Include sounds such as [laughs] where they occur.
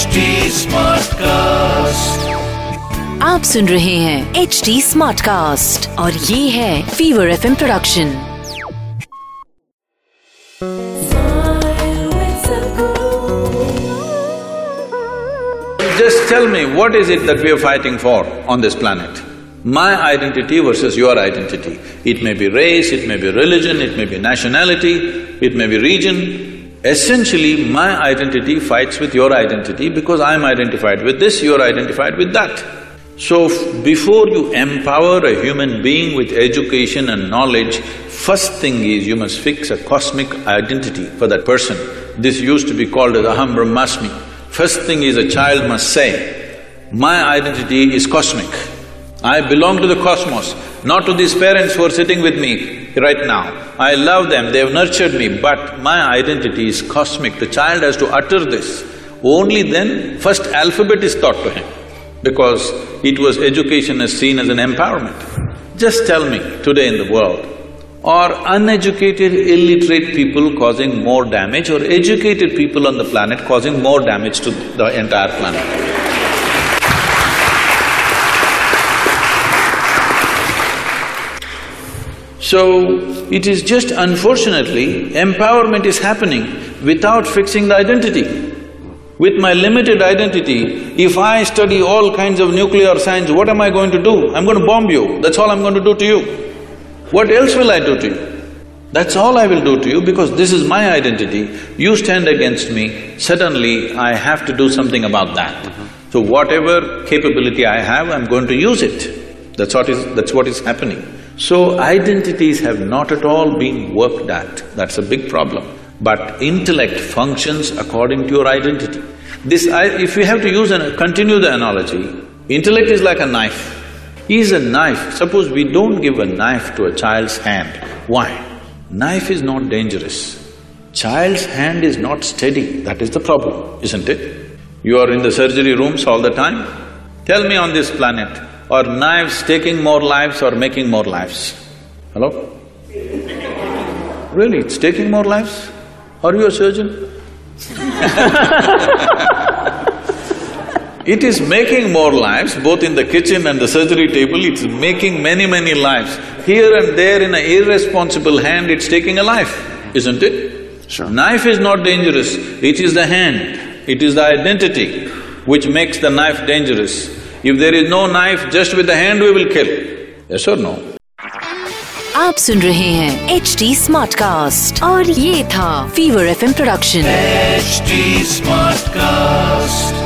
HD Smartcast. आप सुन रहे हैं एच डी स्मार्ट कास्ट और ये है fever F production Just tell me, what is it that we are fighting for on this planet? My identity versus your identity. It may be race, it may be religion, it may be nationality, it may be region. Essentially, my identity fights with your identity because I'm identified with this, you're identified with that. So, before you empower a human being with education and knowledge, first thing is you must fix a cosmic identity for that person. This used to be called as Aham Brahmasmi. First thing is a child must say, my identity is cosmic. I belong to the cosmos, not to these parents who are sitting with me right now. I love them, they have nurtured me, but my identity is cosmic. The child has to utter this. Only then, first alphabet is taught to him, because it was education as seen as an empowerment. Just tell me, today in the world, are uneducated, illiterate people causing more damage or educated people on the planet causing more damage to the entire planet? So, it is just unfortunately, empowerment is happening without fixing the identity. With my limited identity, if I study all kinds of nuclear science, what am I going to do? I'm going to bomb you, that's all I'm going to do to you. What else will I do to you? That's all I will do to you because this is my identity. You stand against me, suddenly I have to do something about that. So whatever capability I have, I'm going to use it. That's what is… that's what is happening. So identities have not at all been worked at, that's a big problem. But intellect functions according to your identity. This… If we have to use and continue the analogy, intellect is like a knife. Is a knife, suppose we don't give a knife to a child's hand, why? Knife is not dangerous. Child's hand is not steady, that is the problem, isn't it? You are in the surgery rooms all the time. Tell me on this planet, are knives taking more lives or making more lives? Hello? Really, it's taking more lives? Are you a surgeon? [laughs] It is making more lives, both in the kitchen and the surgery table, it's making many, many lives. Here and there in an irresponsible hand, it's taking a life, isn't it? Sure. Knife is not dangerous, it is the hand, it is the identity which makes the knife dangerous. If there is no knife, just with the hand we will kill. Yes or no? आप सुन रहे हैं H D smart cast और ये था fever F production H smart Smartcast.